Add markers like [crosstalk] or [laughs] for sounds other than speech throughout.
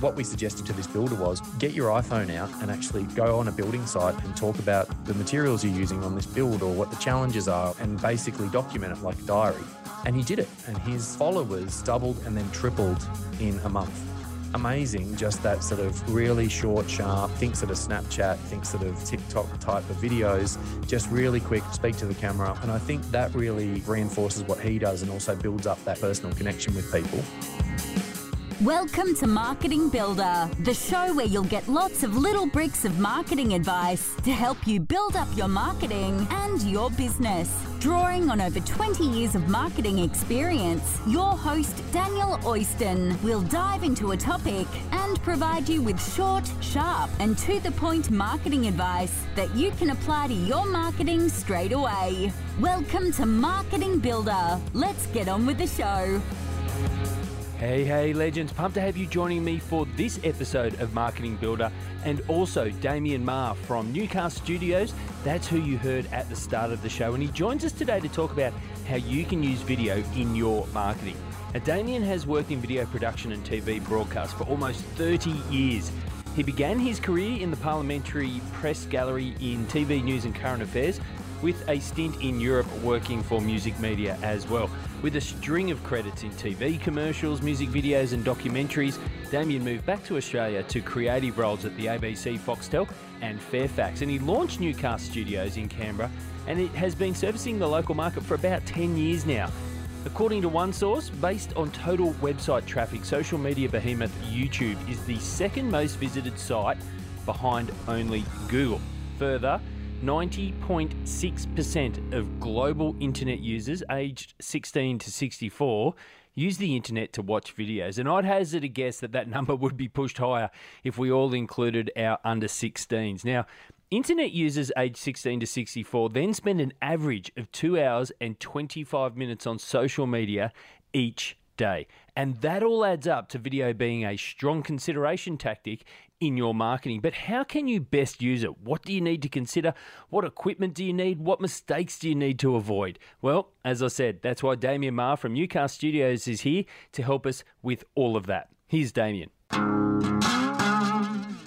what we suggested to this builder was get your iPhone out and actually go on a building site and talk about the materials you're using on this build or what the challenges are and basically document it like a diary. And he did it, and his followers doubled and then tripled in a month amazing just that sort of really short, sharp, thinks of a Snapchat, thinks sort of TikTok type of videos, just really quick, speak to the camera. And I think that really reinforces what he does and also builds up that personal connection with people. Welcome to Marketing Builder, the show where you'll get lots of little bricks of marketing advice to help you build up your marketing and your business. Drawing on over 20 years of marketing experience, your host Daniel Oyston will dive into a topic and provide you with short, sharp, and to the point marketing advice that you can apply to your marketing straight away. Welcome to Marketing Builder. Let's get on with the show. Hey, hey, legends. Pumped to have you joining me for this episode of Marketing Builder and also Damien Marr from Newcast Studios. That's who you heard at the start of the show. And he joins us today to talk about how you can use video in your marketing. Now, Damien has worked in video production and TV broadcast for almost 30 years. He began his career in the Parliamentary Press Gallery in TV news and current affairs with a stint in Europe working for music media as well. With a string of credits in TV commercials, music videos, and documentaries, Damien moved back to Australia to creative roles at the ABC, Foxtel, and Fairfax. And he launched Newcast Studios in Canberra, and it has been servicing the local market for about 10 years now. According to one source, based on total website traffic, social media behemoth YouTube is the second most visited site behind only Google. Further, 90.6% of global internet users aged 16 to 64 use the internet to watch videos. And I'd hazard a guess that that [laughs] number would be pushed higher if we all included our under 16s. Now, internet users aged 16 to 64 then spend an average of 2 hours and 25 minutes on social media each day. And that all adds up to video being a strong consideration tactic in your marketing. But how can you best use it? What do you need to consider? What equipment do you need? What mistakes do you need to avoid? Well, as I said, that's why Damien Marr from Newcast Studios is here to help us with all of that. Here's Damien.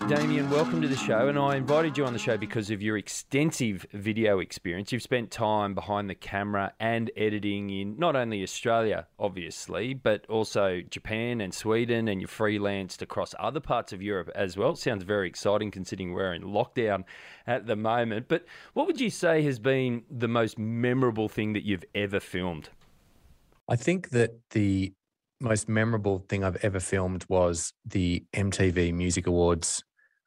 Damien, welcome to the show. And I invited you on the show because of your extensive video experience. You've spent time behind the camera and editing in not only Australia, obviously, but also Japan and Sweden, and you've freelanced across other parts of Europe as well. Sounds very exciting considering we're in lockdown at the moment. But what would you say has been the most memorable thing that you've ever filmed? I think that the most memorable thing I've ever filmed was the MTV Music Awards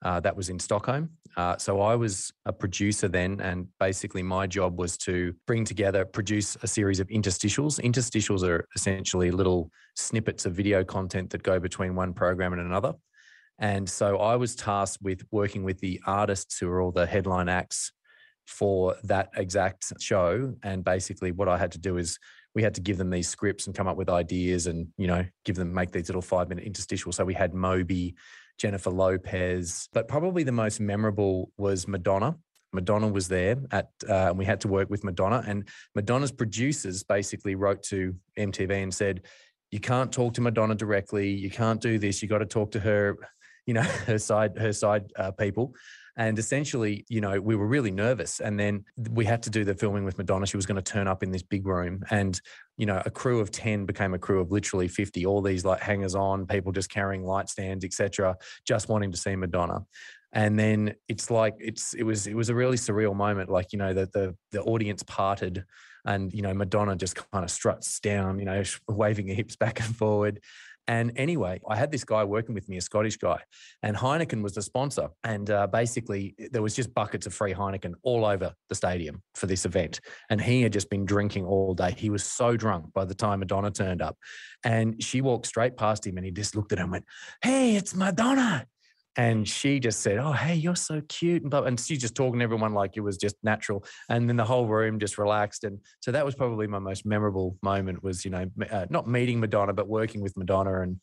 uh, that was in Stockholm. Uh, so I was a producer then, and basically my job was to bring together, produce a series of interstitials. Interstitials are essentially little snippets of video content that go between one program and another. And so I was tasked with working with the artists who are all the headline acts for that exact show. And basically, what I had to do is we had to give them these scripts and come up with ideas and, you know, give them, make these little five minute interstitials. So we had Moby, Jennifer Lopez, but probably the most memorable was Madonna. Madonna was there at, uh, and we had to work with Madonna. And Madonna's producers basically wrote to MTV and said, "You can't talk to Madonna directly. You can't do this. You got to talk to her, you know, [laughs] her side, her side uh, people." And essentially, you know, we were really nervous. And then we had to do the filming with Madonna. She was going to turn up in this big room. And, you know, a crew of 10 became a crew of literally 50, all these like hangers on, people just carrying light stands, etc., just wanting to see Madonna. And then it's like it's it was it was a really surreal moment. Like, you know, the the the audience parted and you know madonna just kind of struts down you know waving her hips back and forward and anyway, I had this guy working with me, a Scottish guy, and Heineken was the sponsor. And uh, basically, there was just buckets of free Heineken all over the stadium for this event. And he had just been drinking all day. He was so drunk by the time Madonna turned up. And she walked straight past him and he just looked at her and went, Hey, it's Madonna. And she just said, "Oh, hey, you're so cute," and and she's just talking to everyone like it was just natural. And then the whole room just relaxed. And so that was probably my most memorable moment. Was you know uh, not meeting Madonna, but working with Madonna, and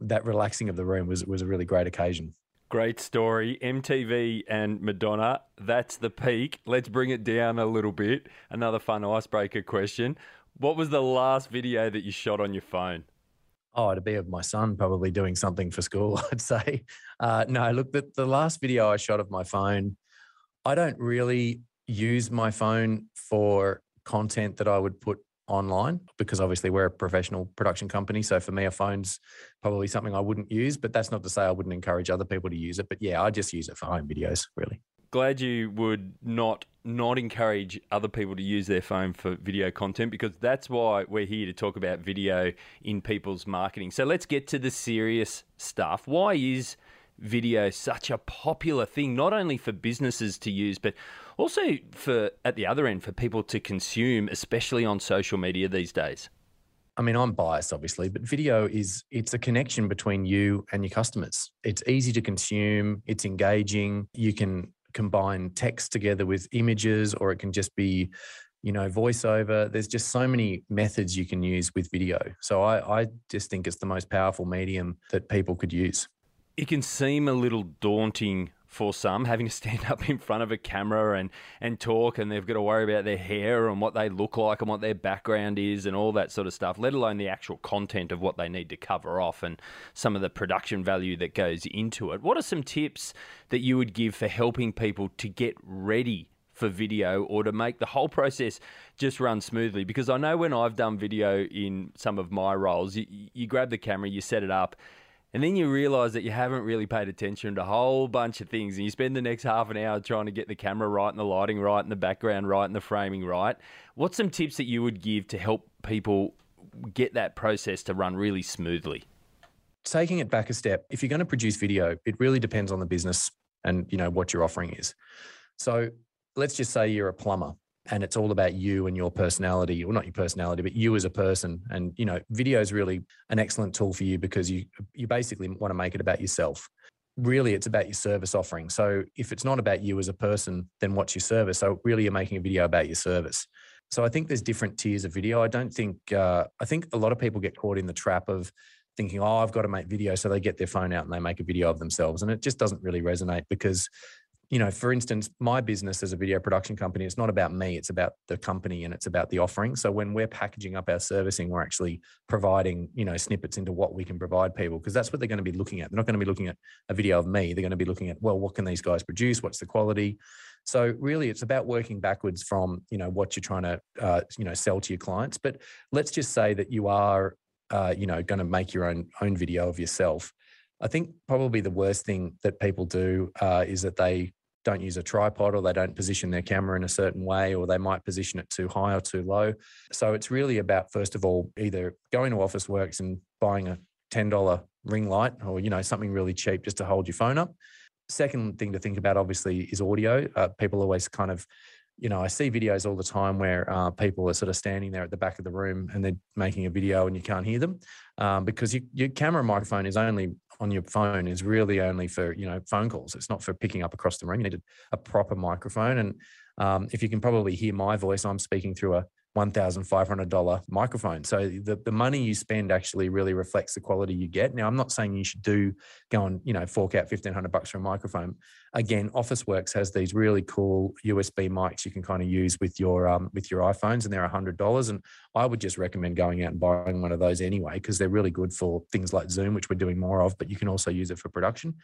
that relaxing of the room was was a really great occasion. Great story. MTV and Madonna, that's the peak. Let's bring it down a little bit. Another fun icebreaker question. What was the last video that you shot on your phone? Oh, it'd be of my son probably doing something for school, [laughs] I'd say. Uh, no, look, the, the last video I shot of my phone, I don't really use my phone for content that I would put online because obviously we're a professional production company. So for me, a phone's probably something I wouldn't use, but that's not to say I wouldn't encourage other people to use it. But yeah, I just use it for home videos, really. Glad you would not not encourage other people to use their phone for video content because that's why we're here to talk about video in people's marketing. So let's get to the serious stuff. Why is video such a popular thing, not only for businesses to use, but also for at the other end for people to consume, especially on social media these days? I mean, I'm biased, obviously, but video is it's a connection between you and your customers. It's easy to consume, it's engaging. You can combine text together with images, or it can just be, you know, voiceover. There's just so many methods you can use with video. So I, I just think it's the most powerful medium that people could use. It can seem a little daunting for some having to [laughs] stand up in front of a camera and, and talk and they've got to worry about their hair and what they look like and what their background is and all that sort of stuff, let alone the actual content of what they need to cover off and some of the production value that goes into it. What are some tips that you would give for helping people to get ready for video or to make the whole process just run smoothly because I know when I've done video in some of my roles you, you grab the camera you set it up and then you realize that you haven't really paid attention to a whole bunch of things. And you spend the next half an hour trying to get the camera right and the lighting right and the background right and the framing right. What's some tips that you would give to help people get that process to run really smoothly? Taking it back a step, if you're going to produce video, it really depends on the business and you know what your offering is. So let's just say you're a plumber and it's all about you and your personality well not your personality but you as a person. And you know video is really an excellent tool for you because you you basically want to make it about yourself. Really it's about your service offering. So if it's not about you as a person then what's your service? So really you're making a video about your service. So i think there's different tiers of video. I don't think uh, i think a lot of people get caught in the trap of thinking oh i've got to make video so they get their phone out and they make a video of themselves. And it just doesn't really resonate because you know, for instance, my business as a video production company, it's not about me, it's about the company and it's about the offering. So when we're packaging up our servicing, we're actually providing, you know, snippets into what we can provide people because that's what they're going to be looking at. They're not going to be looking at a video of me. They're going to be looking at, well, what can these guys produce? What's the quality? So really, it's about working backwards from, you know, what you're trying to, uh, you know, sell to your clients. But let's just say that you are, uh, you know, going to make your own own video of yourself. I think probably the worst thing that people do uh, is that they don't use a tripod or they don't position their camera in a certain way or they might position it too high or too low. So it's really about first of all either going to Officeworks and buying a $10 ring light or you know something really cheap just to hold your phone up. Second thing to think about obviously is audio. Uh, people always kind of you know, I see videos all the time where uh, people are sort of standing there at the back of the room and they're making a video and you can't hear them um, because you, your camera microphone is only on your phone is really only for you know phone calls. It's not for picking up across the room. You need a, proper microphone, and um, if you can probably hear my voice, I'm speaking through a $1,500 microphone. So the, the money you spend actually really reflects the quality you get. Now, I'm not saying you should do go and, you know, fork out 1500 bucks for a microphone. Again, Officeworks has these really cool USB mics you can kind of use with your, um, with your iPhones and they're $100. And I would just recommend going out and buying one of those anyway, because they're really good for things like Zoom, which we're doing more of, but you can also use it for production.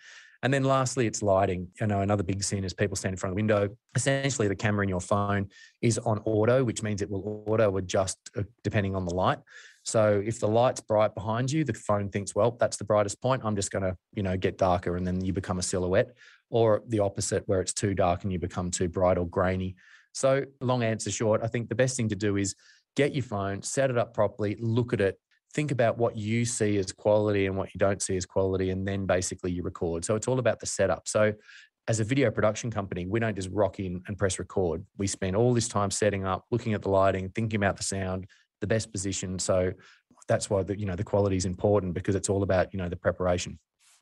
And then lastly, it's lighting. You know, another big scene is people stand in front of the window. Essentially, the camera in your phone is on auto, which means it will auto adjust uh, depending on the light. So if the light's bright behind you, the phone thinks, well, that's the brightest point. I'm just going to, you know, get darker and then you become a silhouette. Or the opposite, where it's too dark and you become too bright or grainy. So long answer short, I think the best thing to do is get your phone, set it up properly, look at it, think about what you see as quality and what you don't see as quality, and then basically you record. So it's all about the setup. So as a video production company, we don't just rock in and press record. We spend all this time setting up, looking at the lighting, thinking about the sound, the best position. So that's why the you know the quality is important because it's all about you know the preparation.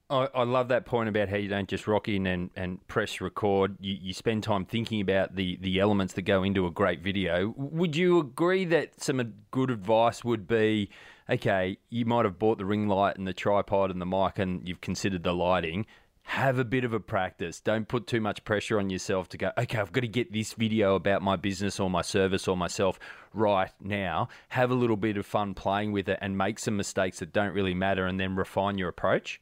I, I love that point about how you don't just rock in and, and press record. You, you spend time thinking about the, the elements that go into a great video. Would you agree that some good advice would be okay, you might have bought the ring light and the tripod and the mic and you've considered the lighting. have a bit of a practice. Don't put too much pressure on yourself to go, okay, I've got to get this video about my business or my service or myself right now. Have a little bit of fun playing with it and make some mistakes that don't really matter and then refine your approach.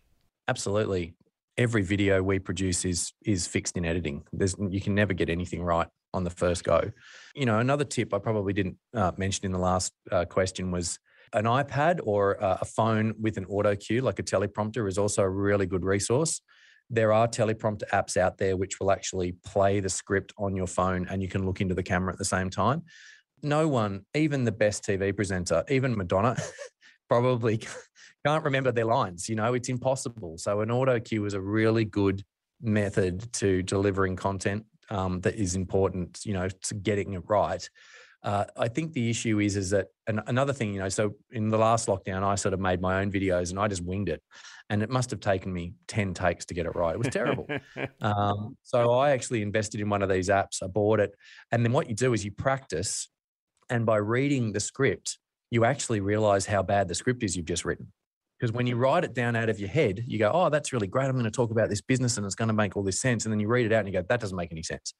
Absolutely. Every video we produce is is fixed in editing. There's you can never get anything right on the first go. You know, another tip I probably didn't uh, mention in the last uh, question was an iPad or uh, a phone with an auto cue, like a teleprompter, is also a really good resource. There are teleprompter apps out there which will actually play the script on your phone and you can look into the camera at the same time. No one, even the best TV presenter, even Madonna, [laughs] probably [laughs] can't remember their lines. You know, it's impossible. So, an auto cue is a really good method to delivering content um, that is important, you know, to getting it right. Uh, I think the issue is is that an, another thing, you know, so in the last lockdown, I sort of made my own videos and I just winged it, and it must have taken me ten takes to get it right. It was terrible. [laughs] um, so I actually invested in one of these apps. I bought it, and then what you do is you practice, and by reading the script, you actually realize how bad the script is you've just written. Because when you write it down out of your head, you go, "Oh, that's really great. I'm going to talk about this business, and it's going to make all this sense." And then you read it out, and you go, "That doesn't make any sense."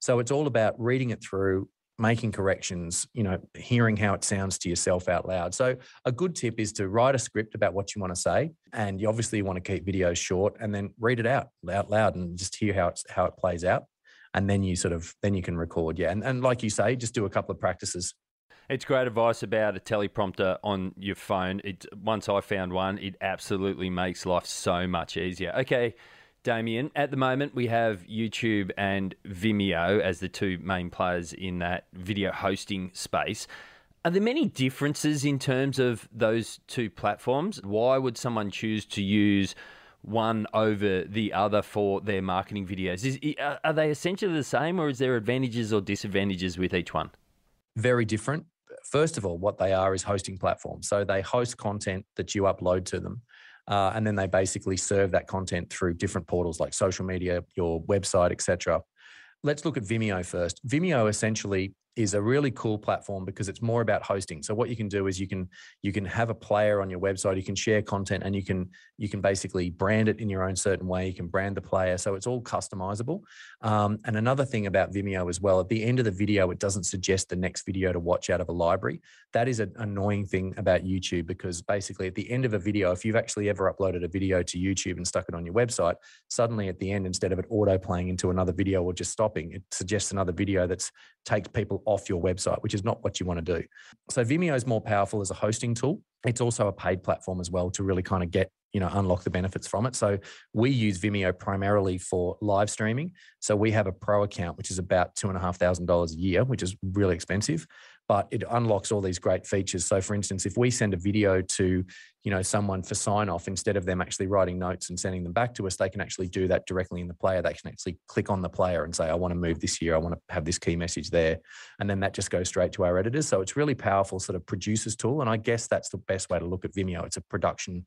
So it's all about reading it through, making corrections, you know, hearing how it sounds to yourself out loud. So a good tip is to write a script about what you want to say. And you obviously want to keep videos short and then read it out out loud and just hear how it's how it plays out. And then you sort of then you can record. Yeah. And and like you say, just do a couple of practices. It's great advice about a teleprompter on your phone. It once I found one, it absolutely makes life so much easier. Okay, Damien. At the moment, we have YouTube and Vimeo as the two main players in that video hosting space. Are there many differences in terms of those two platforms? Why would someone choose to use one over the other for their marketing videos? Is, are they essentially the same, or is there advantages or disadvantages with each one? Very different. First of all, what they are is hosting platforms. So they host content that you upload to them. Uh, and then they basically serve that content through different portals like social media, your website, etc. Let's look at Vimeo first. Vimeo essentially is a really cool platform because it's more about hosting. So what you can do is you can you can have a player on your website, you can share content and you can you can basically brand it in your own certain way. You can brand the player. So it's all customizable. Um, and another thing about Vimeo as well, at the end of the video, it doesn't suggest the next video to watch out of a library. That is an annoying thing about YouTube because basically at the end of a video, if you've actually ever uploaded a video to YouTube and stuck it on your website, suddenly at the end, instead of it auto playing into another video or just stopping, it suggests another video that's takes people off your website, which is not what you want to do. So Vimeo is more powerful as a hosting tool. It's also a paid platform as well to really kind of get you know unlock the benefits from it. So we use Vimeo primarily for live streaming. So we have a pro account, which is about two and a half thousand dollars a year, which is really expensive but it unlocks all these great features. So, for instance, if we send a video to, you know, someone for sign off, instead of them actually writing notes and sending them back to us, they can actually do that directly in the player. They can actually click on the player and say, I want to move this here. I want to have this key message there. And then that just goes straight to our editors. So it's really powerful sort of producers tool. And I guess that's the best way to look at Vimeo. It's a production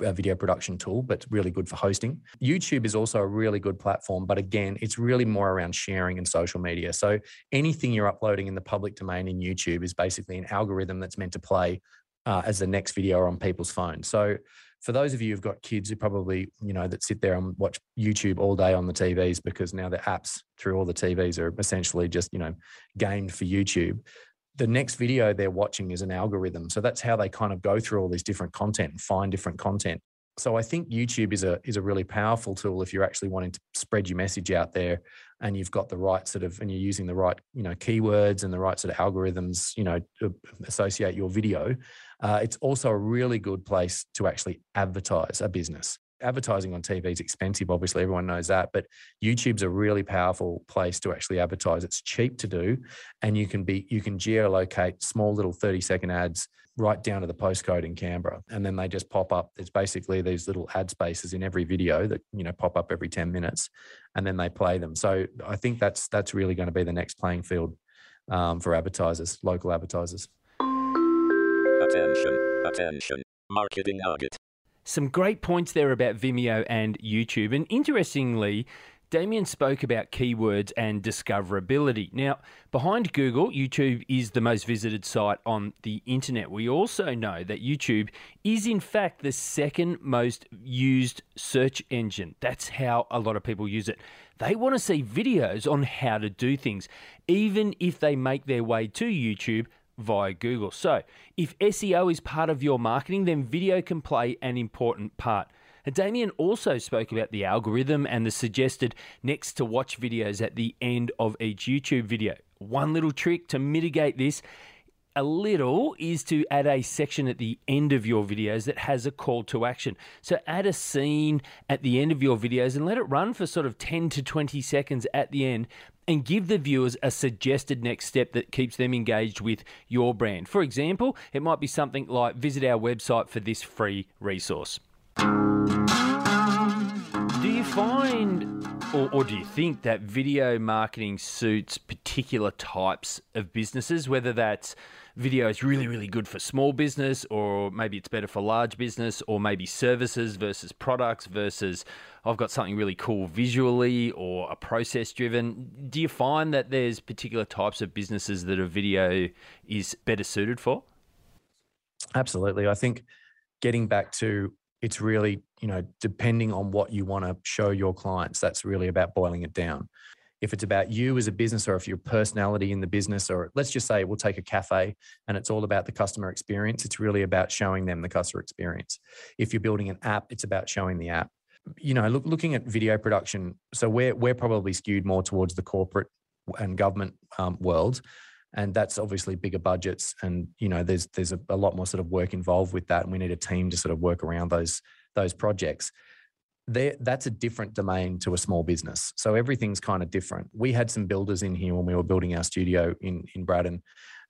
video production tool, but really good for hosting. YouTube is also a really good platform, but again, it's really more around sharing and social media. So anything you're uploading in the public domain in YouTube is basically an algorithm that's meant to play uh, as the next video on people's phones. So for those of you who've got kids who probably, you know, that sit there and watch YouTube all day on the TVs because now the apps through all the TVs are essentially just, you know, gamed for YouTube the next video they're watching is an algorithm. So that's how they kind of go through all these different content and find different content. So I think YouTube is a is a really powerful tool if you're actually wanting to spread your message out there and you've got the right sort of and you're using the right you know keywords and the right sort of algorithms you know associate your video. Uh, it's also a really good place to actually advertise a business advertising on TV is expensive. Obviously, everyone knows that, but YouTube's a really powerful place to actually advertise. It's cheap to do, and you can be you can geolocate small little thirty second ads right down to the postcode in Canberra, and then they just pop up. There's basically these little ad spaces in every video that you know pop up every ten minutes, and then they play them. So I think that's that's really going to be the next playing field um, for advertisers, local advertisers. Attention! Attention! Marketing nugget. Some great points there about Vimeo and YouTube. And interestingly, Damien spoke about keywords and discoverability. Now, behind Google, YouTube is the most visited site on the internet. We also know that YouTube is, in fact, the second most used search engine. That's how a lot of people use it. They want to see videos on how to do things, even if they make their way to YouTube via Google. So, if SEO is part of your marketing, then video can play an important part. And Damien also spoke about the algorithm and the suggested next to watch videos at the end of each YouTube video. One little trick to mitigate this a little is to add a section at the end of your videos that has a call to action. So add a scene at the end of your videos and let it run for sort of 10 to 20 seconds at the end and give the viewers a suggested next step that keeps them engaged with your brand. For example, it might be something like visit our website for this free resource. Do you find, or, or, do you think that video marketing suits particular types of businesses, whether that's video is really, really good for small business, or maybe it's better for large business, or maybe services versus products versus I've got something really cool visually or a process driven. Do you find that there's particular types of businesses that a video is better suited for? Absolutely. I think getting back to it's really you know depending on what you want to show your clients that's really about boiling it down if it's about you as a business or if your personality in the business or let's just say we'll take a cafe and it's all about the customer experience it's really about showing them the customer experience. If you're building an app it's about showing the app. You know look, looking at video production so we're we're probably skewed more towards the corporate and government um, world and that's obviously bigger budgets and you know there's there's a, a, lot more sort of work involved with that and we need a team to sort of work around those those projects that's a different domain to a small business. So everything's kind of different. We had some builders in here when we were building our studio in in braddon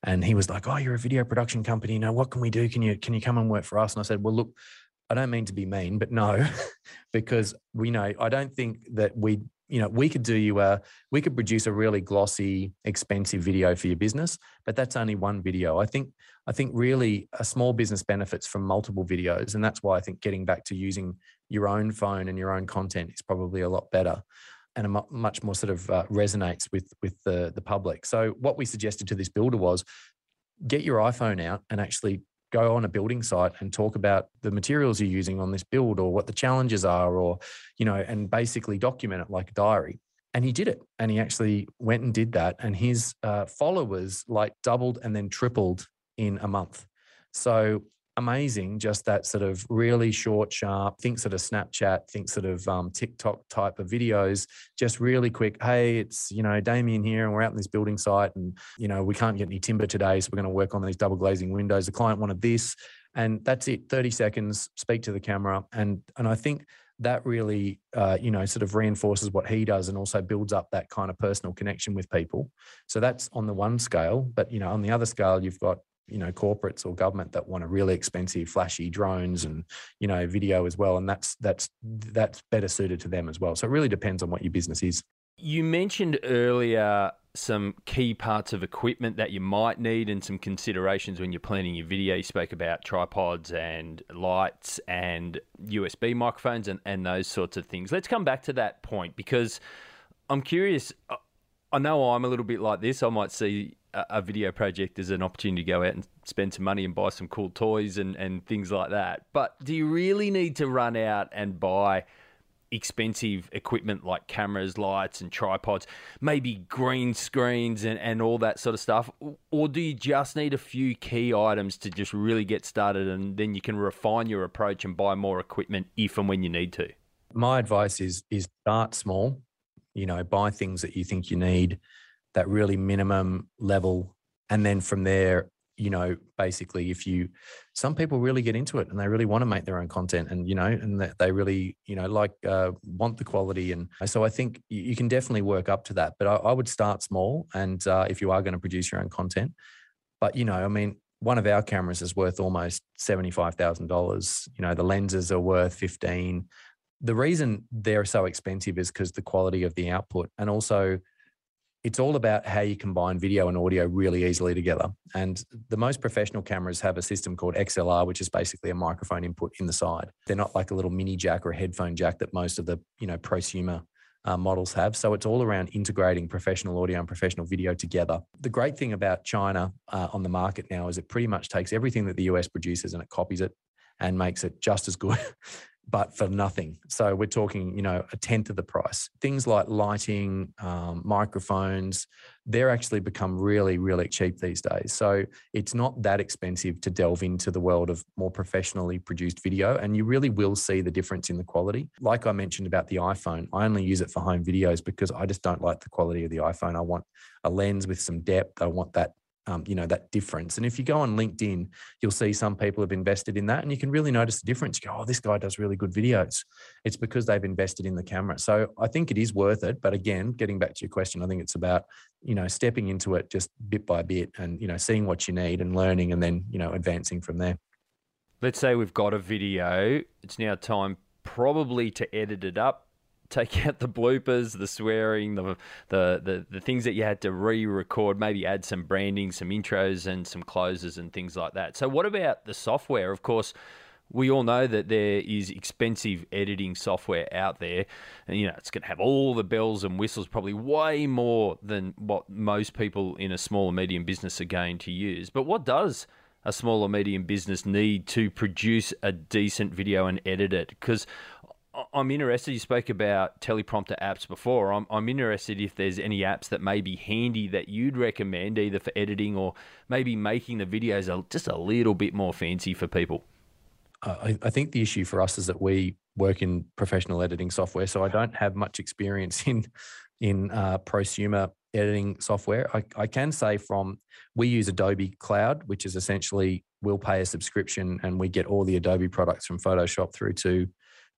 and he was like oh you're a video production company. You know what can we do? Can you can you come and work for us? And i said well look I don't mean to be mean, but no, [laughs] because we know I don't think that we you know, we could do you a, we could produce a really glossy, expensive video for your business, but that's only one video. I think, I think really a small business benefits from multiple videos. And that's why I think getting back to using your own phone and your own content is probably a lot better and a much more sort of uh, resonates with, with the, the public. So what we suggested to this builder was get your iPhone out and actually go on a building site and talk about the materials you're using on this build or what the challenges are or you know and basically document it like a diary. And he did it. And he actually went and did that. And his uh, followers like doubled and then tripled in a month. So amazing just that sort of really short sharp think sort of snapchat think sort of um, tiktok type of videos just really quick hey it's you know damien here and we're out in this building site and you know we can't get any timber today so we're going to work on these double glazing windows. The client wanted this and that's it 30 seconds speak to the camera and and i think that really uh, you know sort of reinforces what he does and also builds up that kind of personal connection with people. So that's on the one scale but you know on the other scale you've got you know corporates or government that want a really expensive flashy drones and you know video as well and that's that's that's better suited to them as well so it really depends on what your business is you mentioned earlier some key parts of equipment that you might need and some considerations when you're planning your video. You spoke about tripods and lights and USB microphones and, and those sorts of things. Let's come back to that point because I'm curious. I know I'm a little bit like this. I might see a, video project as an opportunity to go out and spend some money and buy some cool toys and, and things like that. But do you really need to run out and buy expensive equipment like cameras, lights, and tripods, maybe green screens and, and all that sort of stuff? Or do you just need a few key items to just really get started and then you can refine your approach and buy more equipment if and when you need to? My advice is is start small, you know, buy things that you think you need that really minimum level. And then from there, you know, basically, if you, some people really get into it and they really want to make their own content and, you know, and they really, you know, like uh, want the quality. And so I think you can definitely work up to that. But I, I would start small. And uh, if you are going to produce your own content, but, you know, I mean, one of our cameras is worth almost $75,000. You know, the lenses are worth 15. The reason they're so expensive is because the quality of the output and also it's all about how you combine video and audio really easily together. And the most professional cameras have a system called XLR, which is basically a microphone input in the side. They're not like a little mini jack or a headphone jack that most of the you know prosumer uh, models have. So it's all around integrating professional audio and professional video together. The great thing about China uh, on the market now is it pretty much takes everything that the US produces and it copies it and makes it just as good [laughs] but for nothing. So we're talking, you know, a tenth of the price. Things like lighting, um, microphones, they're actually become really, really cheap these days. So it's not that expensive to delve into the world of more professionally produced video. And you really will see the difference in the quality. Like I mentioned about the iPhone, I only use it for home videos because I just don't like the quality of the iPhone. I want a lens with some depth. I want that um, you know that difference. And if you go on LinkedIn, you'll see some people have invested in that, and you can really notice the difference. You go, "Oh, this guy does really good videos." It's because they've invested in the camera. So I think it is worth it. But again, getting back to your question, I think it's about you know stepping into it just bit by bit, and you know seeing what you need and learning, and then you know advancing from there. Let's say we've got a video. It's now time probably to edit it up take out the bloopers, the swearing, the, the the the things that you had to re-record, maybe add some branding, some intros and some closes and things like that. So what about the software? Of course, we all know that there is expensive editing software out there, and you know it's going to have all the bells and whistles, probably way more than what most people in a small or medium business are going to use. But what does a small or medium business need to produce a decent video and edit it? Because I'm interested. You spoke about teleprompter apps before. I'm, I'm interested if there's any apps that may be handy that you'd recommend, either for editing or maybe making the videos a, just a little bit more fancy for people. I, I think the issue for us is that we work in professional editing software, so I don't have much experience [laughs] in in uh, prosumer editing software. I, I can say from we use Adobe Cloud, which is essentially we'll pay a subscription and we get all the Adobe products from Photoshop through to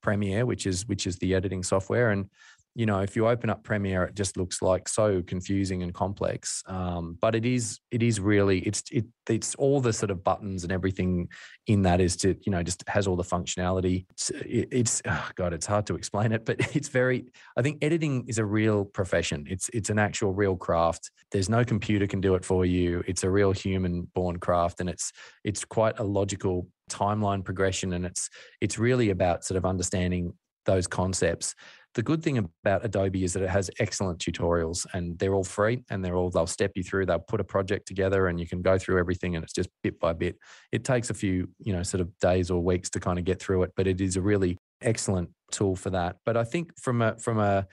Premiere, which is which is the editing software. And you know, if you open up Premiere, it just looks like so confusing and complex. Um, but it is it is really it's it it's all the sort of buttons and everything in that is to you know just has all the functionality. It's, it, it's oh God, it's hard to explain it, but [laughs] it's very. I think editing is a real profession. It's it's an actual real craft. There's no computer can do it for you. It's a real human born craft, and it's it's quite a logical timeline progression and it's it's really about sort of understanding those concepts the good thing about adobe is that it has excellent tutorials and they're all free and they're all they'll step you through they'll put a project together and you can go through everything and it's just bit by bit. It takes a few you know sort of days or weeks to kind of get through it but it is a really excellent tool for that. But i think from a from a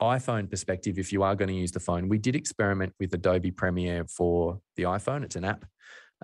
iphone perspective if you are going to use the phone we did experiment with adobe premiere for the iphone. It's an app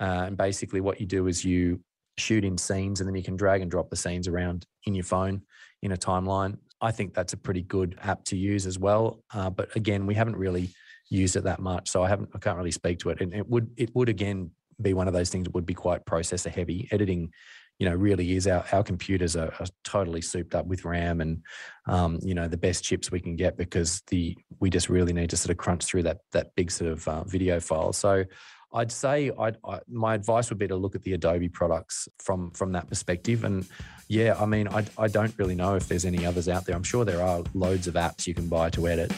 uh, and basically what you do is you shoot in scenes and then you can drag and drop the scenes around in your phone in a timeline. I think that's a pretty good app to use as well. Uh, but again, we haven't really used it that much, so I haven't. I can't really speak to it. And it would it would again be one of those things that would be quite processor heavy. Editing, you know, really is our our computers are, are totally souped up with RAM and um, you know the best chips we can get because the we just really need to sort of crunch through that that big sort of uh, video file. So I'd say I'd, I, my advice would be to look at the Adobe products from from that perspective. And yeah, I mean, I, I don't really know if there's any others out there. I'm sure there are loads of apps you can buy to edit.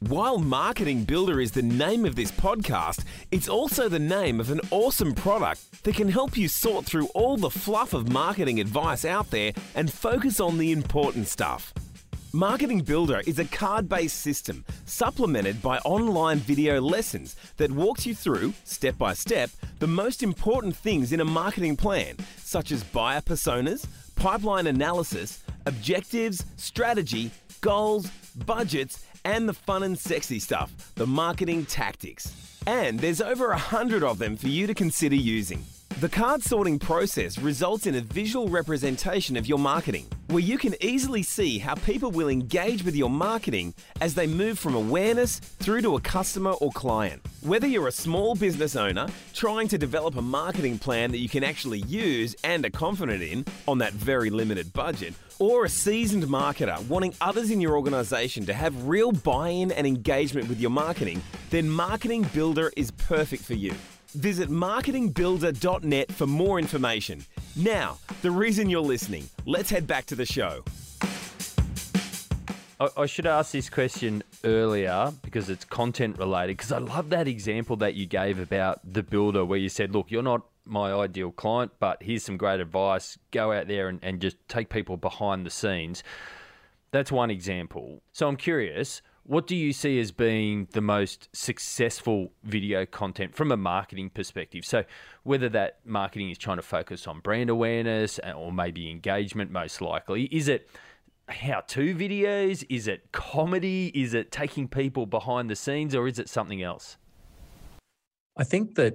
While Marketing Builder is the name of this podcast, it's also the name of an awesome product that can help you sort through all the fluff of marketing advice out there and focus on the important stuff. Marketing Builder is a card based system supplemented by online video lessons that walks you through, step by step, the most important things in a marketing plan, such as buyer personas, pipeline analysis, objectives, strategy, goals, budgets, and the fun and sexy stuff, the marketing tactics. And there's over a hundred of them for you to consider using. The card sorting process results in a visual representation of your marketing, where you can easily see how people will engage with your marketing as they move from awareness through to a customer or client. Whether you're a small business owner trying to develop a marketing plan that you can actually use and are confident in on that very limited budget, or a seasoned marketer wanting others in your organization to have real buy in and engagement with your marketing, then Marketing Builder is perfect for you. Visit marketingbuilder.net for more information. Now, the reason you're listening, let's head back to the show. I, should ask this question earlier because it's content related. Because I love that example that you gave about the builder, where you said, Look, you're not my ideal client, but here's some great advice. Go out there and, and just take people behind the scenes That's one example. So I'm curious, what do you see as being the most successful video content from a marketing perspective? So, whether that marketing is trying to focus on brand awareness or maybe engagement, most likely, is it how to videos? Is it comedy? Is it taking people behind the scenes or is it something else? I think that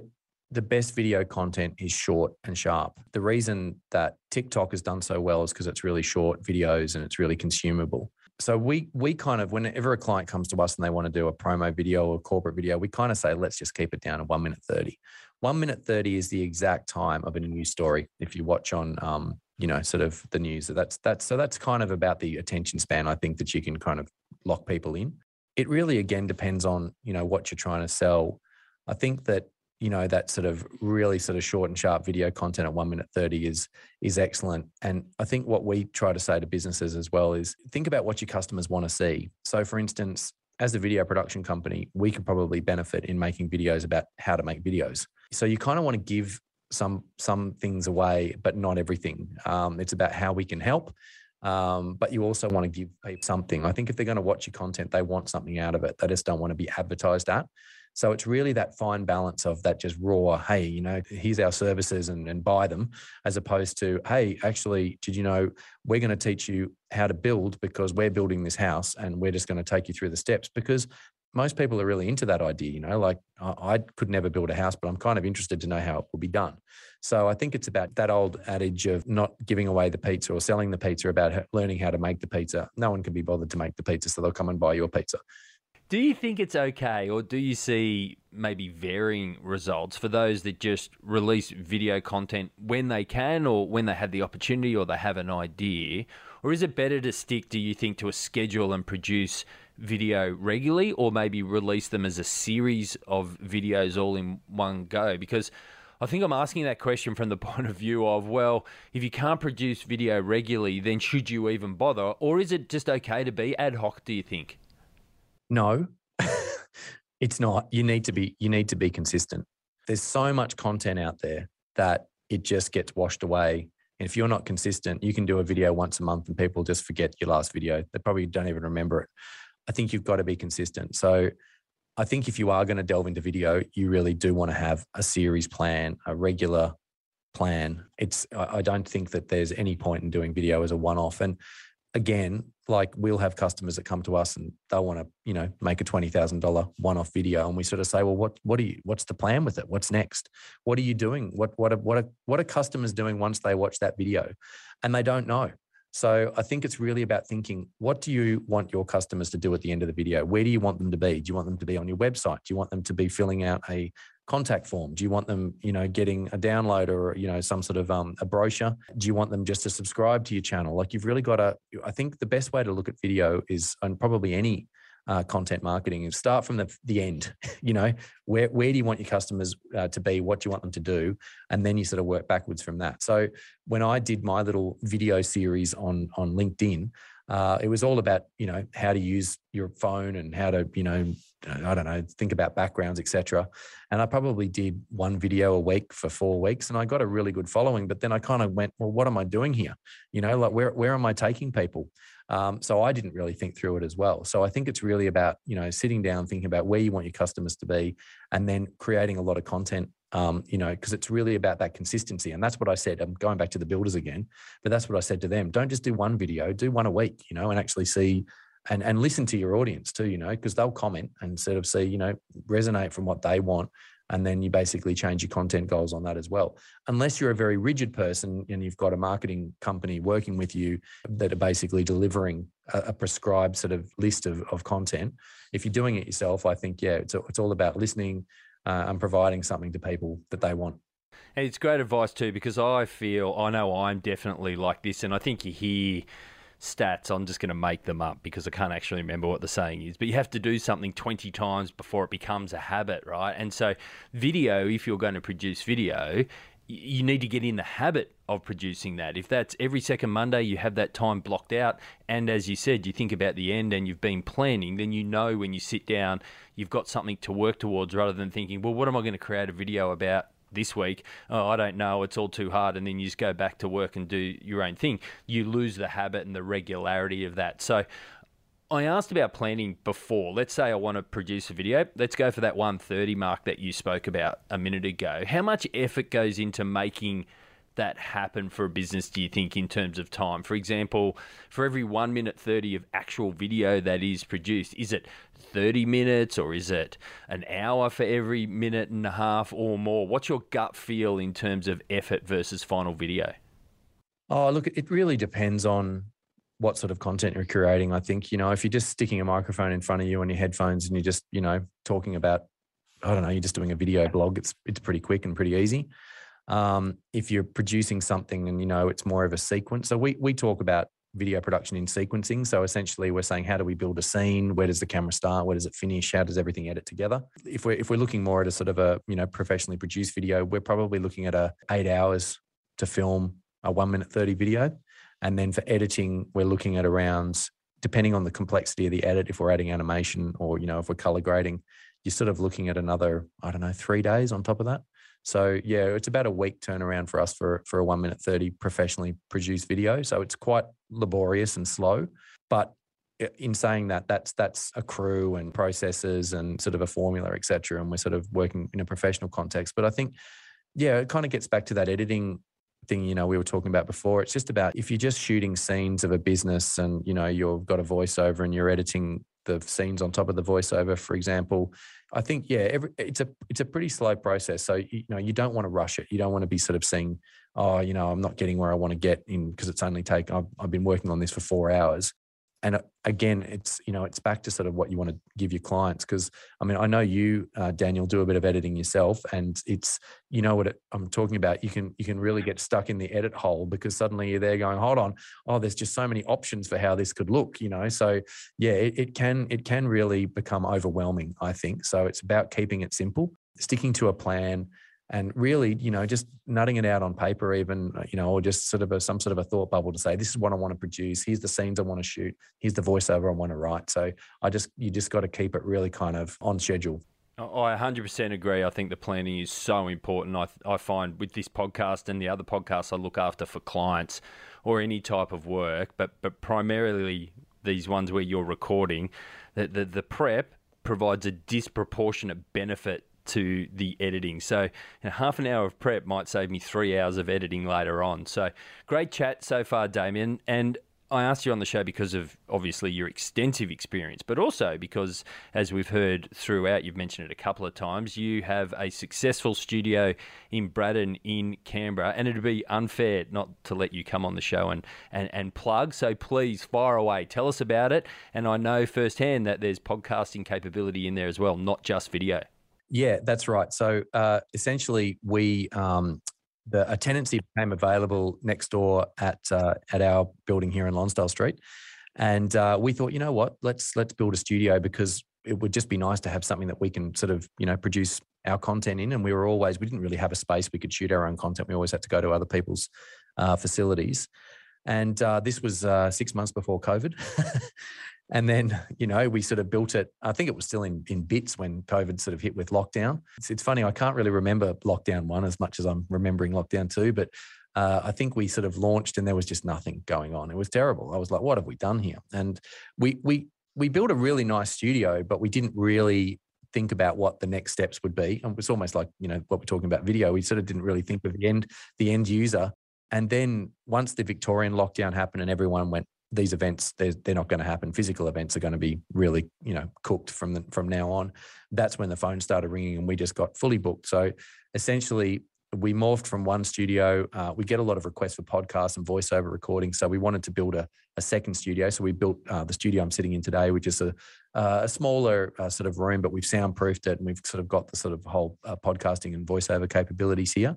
the best video content is short and sharp. The reason that TikTok has done so well is because it's really short videos and it's really consumable. So we we kind of whenever a client comes to us and they want to do a promo video or corporate video, we kind of say let's just keep it down to one minute thirty. One minute thirty is the exact time of a news story. If you watch on um, you know sort of the news, that's that's so that's kind of about the attention span. I think that you can kind of lock people in. It really again depends on you know what you're trying to sell. I think that you know that sort of really sort of short and sharp video content at 1 minute 30 is is excellent. And i think what we try to say to businesses as well is think about what your customers want to see. So for instance as a video production company we could probably benefit in making videos about how to make videos. So you kind of want to give some some things away but not everything. Um, it's about how we can help um, but you also want to give people something. I think if they're going to watch your content they want something out of it. They just don't want to be advertised at so it's really that fine balance of that just raw, hey, you know, here's our services and, and buy them, as opposed to, hey, actually, did you know we're going to teach you how to build because we're building this house and we're just going to take you through the steps because most people are really into that idea, you know, like I, I could never build a house, but I'm kind of interested to know how it will be done. So I think it's about that old adage of not giving away the pizza or selling the pizza about learning how to make the pizza. No one can be bothered to make the pizza, so they'll come and buy your pizza. Do you think it's okay, or do you see maybe varying results for those that just release video content when they can, or when they have the opportunity, or they have an idea? Or is it better to stick, do you think, to a schedule and produce video regularly, or maybe release them as a series of videos all in one go? Because I think I'm asking that question from the [laughs] point of view of, well, if you can't produce video regularly, then should you even bother? Or is it just okay to be ad hoc, do you think? No, [laughs] it's not. You need to be you need to be consistent. There's so much content out there that it just gets washed away. And if you're not consistent, you can do a video once a month and people just forget your last video. They probably don't even remember it. I think you've got to be consistent. So I think if you are going to delve into video, you really do want to have a series plan, a regular plan. It's I don't think that there's any point in doing video as a one-off. And again, like we'll have customers that come to us and they'll want to, you know, make a twenty thousand dollar one-off video, and we sort of say, well, what what are you? What's the plan with it? What's next? What are you doing? What what are, what are what are customers doing once they watch that video, and they don't know. So I think it's really about thinking, what do you want your customers to do at the end of the video? Where do you want them to be? Do you want them to be on your website? Do you want them to be filling out a contact form? Do you want them, you know, getting a download or you know some sort of um, a brochure? Do you want them just to subscribe to your channel? Like you've really got to. I think the best way to look at video is, and probably any uh, content marketing, is start from the the end. [laughs] you know, where where do you want your customers uh, to be? What do you want them to do? And then you sort of work backwards from that. So when I did my little video series on on LinkedIn, uh, it was all about you know how to use your phone and how to you know I don't know think about backgrounds etc. And I probably did one video a week for four weeks, and I got a really good following. But then I kind of went, well, what am I doing here? You know, like where where am I taking people? Um, so I didn't really think through it as well. So I think it's really about you know sitting down, thinking about where you want your customers to be, and then creating a lot of content um, you know, because it's really about that consistency. And that's what I said. I'm going back to the builders again, but that's what I said to them. Don't just do one video, do one a week, you know, and actually see and and listen to your audience too, you know, because they'll comment and sort of see, you know, resonate from what they want. And then you basically change your content goals on that as well. Unless you're a very rigid person and you've got a marketing company working with you that are basically delivering a, a prescribed sort of list of, of content. If you're doing it yourself, I think, yeah, it's, it's all about listening, uh, and providing something to people that they want. And it's great advice too, because I feel I know I'm definitely like this, and I think you hear stats. I'm just going to make them up because I can't actually remember what the saying is. But you have to do something 20 times before it becomes a habit, right? And so, video, if you're going to produce video, you need to get in the habit of producing that. If that's every second Monday, you have that time blocked out. And as you said, you think about the end and you've been planning, then you know when you sit down, you've got something to work towards rather than thinking, well, what am I going to create a video about this week. Oh, I don't know. It's all too hard. And then you just go back to work and do your own thing. You lose the habit and the regularity of that. So I asked about planning before. Let's say I want to produce a video. Let's go for that 130 mark that you spoke about a minute ago. How much effort goes into making that happen for a business, do you think, in terms of time? For example, for every one minute 30 of actual video that is produced, is it 30 minutes or is it an hour for every minute and a half or more? What's your gut feel in terms of effort versus final video? Oh, look, it really depends on what sort of content you're creating. I think, you know, if you're just sticking a microphone in front of you on your headphones and you're just, you know, talking about, I don't know, you're just doing a video blog, it's it's pretty quick and pretty easy. Um, if you're producing something and you know it's more of a sequence. So we we talk about video production in sequencing. So essentially we're saying how do we build a scene? Where does the camera start? Where does it finish? How does everything edit together? If we're if we're looking more at a sort of a, you know, professionally produced video, we're probably looking at a eight hours to film a one minute 30 video. And then for editing, we're looking at around, depending on the complexity of the edit, if we're adding animation or, you know, if we're color grading, you're sort of looking at another, I don't know, three days on top of that. So yeah, it's about a week turnaround for us for for a one minute thirty professionally produced video. So it's quite laborious and slow, but eh, in saying that, that's that's a crew and processes and sort of a formula, etc. And we're sort of working in a professional context. But I think, yeah, it kind of gets back to that editing thing you know we were talking about before it's just about if you're just shooting scenes of a business and you know you've got a voiceover and you're editing the scenes on top of the voiceover for example i think yeah every, it's a it's a pretty slow process. So you know you don't want to rush it. You don't want to be sort of saying oh you know i'm not getting where i want to get in because it's only take I've, I've been working on this for four hours and uh, again it's you know it's back to sort of what you want to give your clients because i mean i know you uh, daniel do a bit of editing yourself and it's you know what it, i'm talking about you can you can really get stuck in the edit hole because suddenly you're there going hold on. Oh there's just so many options for how this could look you know? So yeah it, it can it can really become overwhelming i think. So it's about keeping it simple sticking to a plan and really you know just nutting it out on paper even you know or just sort of a, some sort of a thought bubble to say this is what i want to produce here's the scenes i want to shoot here's the voiceover i want to write so i just you just got to keep it really kind of on schedule I 100% agree. I think the planning is so important. I, I find with this podcast and the other podcasts I look after for clients or any type of work, but but primarily these ones where you're recording, that the, the prep provides a disproportionate benefit to the editing. So, you know, half an hour of prep might save me three hours of editing later on. So, great chat so far, Damien. And I asked you on the show because of obviously your extensive experience, but also because, as we've heard throughout, you've mentioned it a couple of times, you have a successful studio in Braddon in Canberra, and it'd be unfair not to let you come on the show and, and, and plug. So please fire away, tell us about it. And I know firsthand that there's podcasting capability in there as well, not just video. Yeah, that's right. So uh, essentially, we um, the a tenancy became available next door at uh, at our building here in Lonsdale Street, and uh, we thought, you know what, let's let's build a studio because it would just be nice to have something that we can sort of you know produce our content in. And we were always we didn't really have a space we could shoot our own content. We always had to go to other people's uh, facilities. And uh, this was uh, six months before COVID. [laughs] And then, you know, we sort of built it. I think it was still in, in bits when COVID sort of hit with lockdown. It's, it's funny, I can't really remember lockdown one as much as I'm remembering lockdown two, but uh, I think we sort of launched and there was just nothing going on. It was terrible. I was like, what have we done here? And we, we, we built a really nice studio, but we didn't really think about what the next steps would be. And it's almost like, you know, what we're talking about video. We sort of didn't really think of the end, the end user. And then once the Victorian lockdown happened and everyone went these events they're, they're not going to happen. Physical events are going to be really you know cooked from the, from now on. That's when the phone started ringing and we just got fully booked. So essentially we morphed from one studio uh, we get a lot of requests for podcasts and voiceover recording so we wanted to build a, a second studio. So we built uh, the studio i'm sitting in today which is a, uh, a smaller uh, sort of room but we've soundproofed it and we've sort of got the sort of whole uh, podcasting and voiceover capabilities here.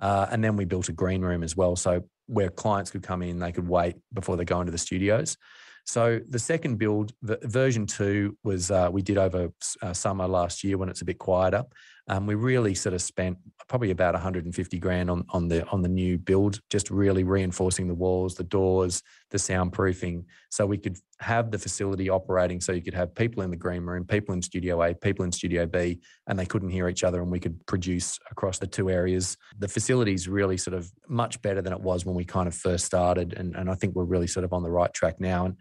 Uh, and then we built a green room as well. So where clients could come in, they could wait before they go into the studios. So the second build, v- version two, was uh, we did over uh, summer last year when it's a bit quieter. Um, we really sort of spent probably about 150 grand on on the on the new build, just really reinforcing the walls, the doors, the soundproofing, so we could have the facility operating. So you could have people in the green room, people in Studio A, people in Studio B, and they couldn't hear each other, and we could produce across the two areas. The facility is really sort of much better than it was when we kind of first started, and and I think we're really sort of on the right track now. And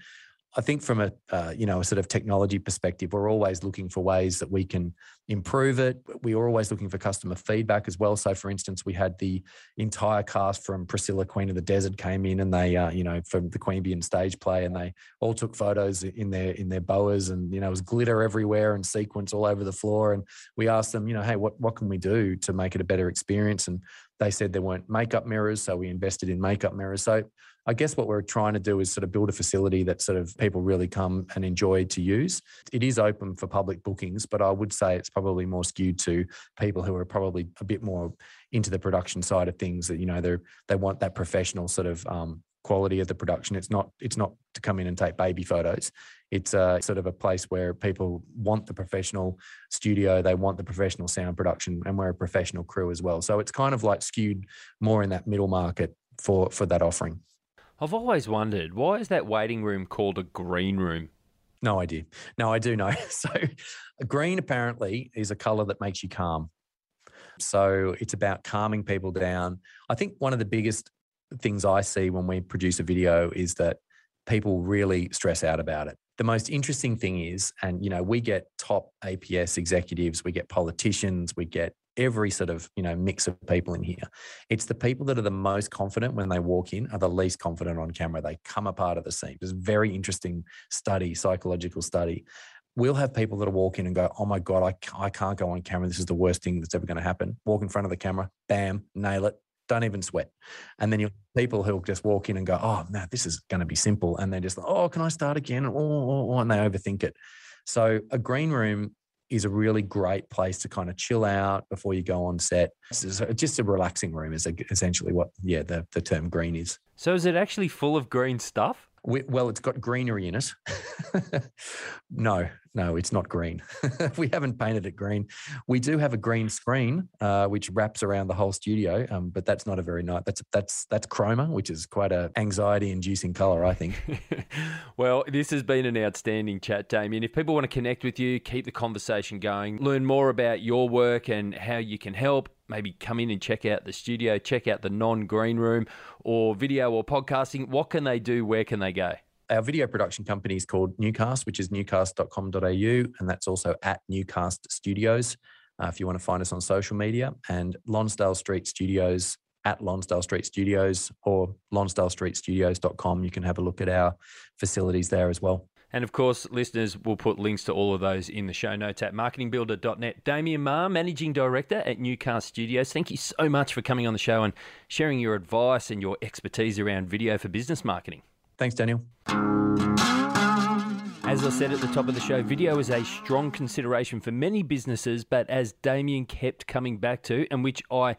I think from a uh, you know a sort of technology perspective, we're always looking for ways that we can improve it. We are always looking for customer feedback as well. So, for instance, we had the entire cast from Priscilla, Queen of the Desert, came in, and they uh, you know from the Queanbeyan stage play, and they all took photos in their in their boas, and you know it was glitter everywhere and sequins all over the floor. And we asked them, you know, hey, what what can we do to make it a better experience? And they said there weren't makeup mirrors, so we invested in makeup mirrors. So I guess what we're trying to do is sort of build a facility that sort of people really come and enjoy to use. It is open for public bookings, but I would say it's probably more skewed to people who are probably a bit more into the production side of things. That you know they they want that professional sort of um, quality of the production. It's not it's not to come in and take baby photos. It's a sort of a place where people want the professional studio, they want the professional sound production, and we're a professional crew as well. So it's kind of like skewed more in that middle market for for that offering. I've always wondered why is that waiting room called a green room? No idea. No, I do know. [laughs] So, green apparently is a color that makes you calm. So, it's about calming people down. I think one of the biggest things I see when we produce a video is that people really stress out about it. The most interesting thing is, and you know, we get top APS executives, we get politicians, we get every sort of you know mix of people in here. It's the people that are the most confident when they walk in are the least confident on camera. They come apart of the scene. It's a very interesting study, psychological study. We'll have people that will walk in and go, "Oh my god, I, I can't go on camera. This is the worst thing that's ever going to happen." Walk in front of the camera, bam, nail it, don't even sweat. And then you people who'll just walk in and go, oh, man, this is going to be simple. And they're just like, oh, can I start again? Oh, oh, oh, and they overthink it. So a green room is a really great place to kind of chill out before you go on set. It's just a relaxing room is essentially what, yeah, the, the term green is. So is it actually full of green stuff? We, well, it's got greenery in it. [laughs] no, no, it's not green. [laughs] we haven't painted it green. We do have a green screen uh, which wraps around the whole studio, um, but that's not a very nice. That's that's that's chroma, which is quite a anxiety-inducing color, I think. [laughs] well, this has been an outstanding chat, Damien. If people want to connect with you, keep the conversation going, learn more about your work and how you can help, maybe come in and check out the studio, check out the non green room or video or podcasting, what can they do? Where can they go? Our video production company is called Newcast, which is newcast.com.au, and that's also at Newcast Studios uh, if you want to find us on social media, and Lonsdale Street Studios at Lonsdale Street Studios or lonsdalestreetstudios.com. You can have a look at our facilities there as well. And of course, listeners will put links to all of those in the show notes at marketingbuilder.net. Damien Maher, Managing Director at Newcast Studios, thank you so much for coming on the show and sharing your advice and your expertise around video for business marketing. Thanks, Daniel. As I said at the top of the show, video is a strong consideration for many businesses, but as Damien kept coming back to, and which I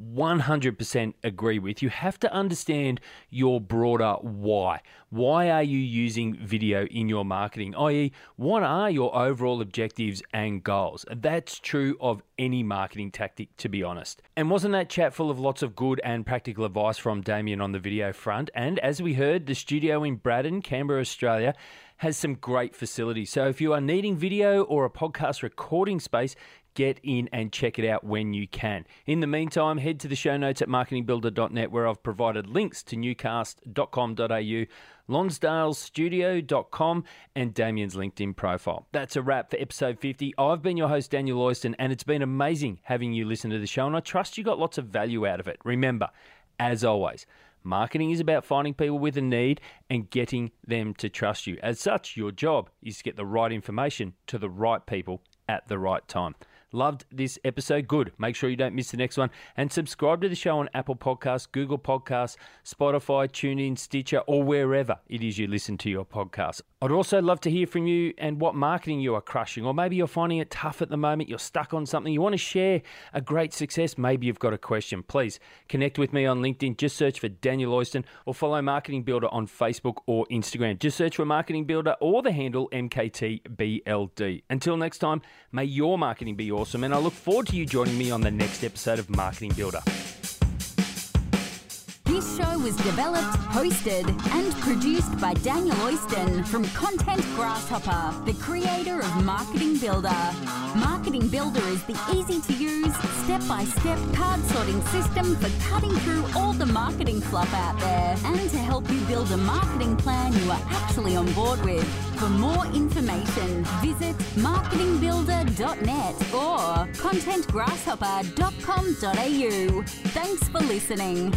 100% agree with. You have to understand your broader why. Why are you using video in your marketing? I.e., what are your overall objectives and goals? That's true of any marketing tactic, to be honest. And wasn't that chat full of lots of good and practical advice from Damien on the video front? And as we heard, the studio in Braddon, Canberra, Australia, has some great facilities. So if you are needing video or a podcast recording space, get in and check it out when you can. In the meantime, head to the show notes at marketingbuilder.net where I've provided links to newcast.com.au, lonsdalestudio.com, and Damien's LinkedIn profile. That's a wrap for episode 50. I've been your host, Daniel Oyston, and it's been amazing having you listen to the show, and I trust you got lots of value out of it. Remember, as always, Marketing is about finding people with a need and getting them to trust you. As such, your job is to get the right information to the right people at the right time. Loved this episode? Good. Make sure you don't miss the next one. And subscribe to the show on Apple Podcasts, Google Podcasts, Spotify, TuneIn, Stitcher, or wherever it is you listen to your podcasts. I'd also love to hear from you and what marketing you are crushing, or maybe you're finding it tough at the moment, you're stuck on something, you want to share a great success, maybe you've got a question. Please connect with me on LinkedIn, just search for Daniel Oyston, or follow Marketing Builder on Facebook or Instagram. Just search for Marketing Builder or the handle MKTBLD. Until next time, may your marketing be awesome, and I look forward to you joining me on the next episode of Marketing Builder. This show was developed, hosted, and produced by Daniel Oyston from Content Grasshopper, the creator of Marketing Builder. Marketing Builder is the easy to use, step by step card sorting system for cutting through all the marketing fluff out there and to help you build a marketing plan you are actually on board with. For more information, visit marketingbuilder.net or contentgrasshopper.com.au. Thanks for listening.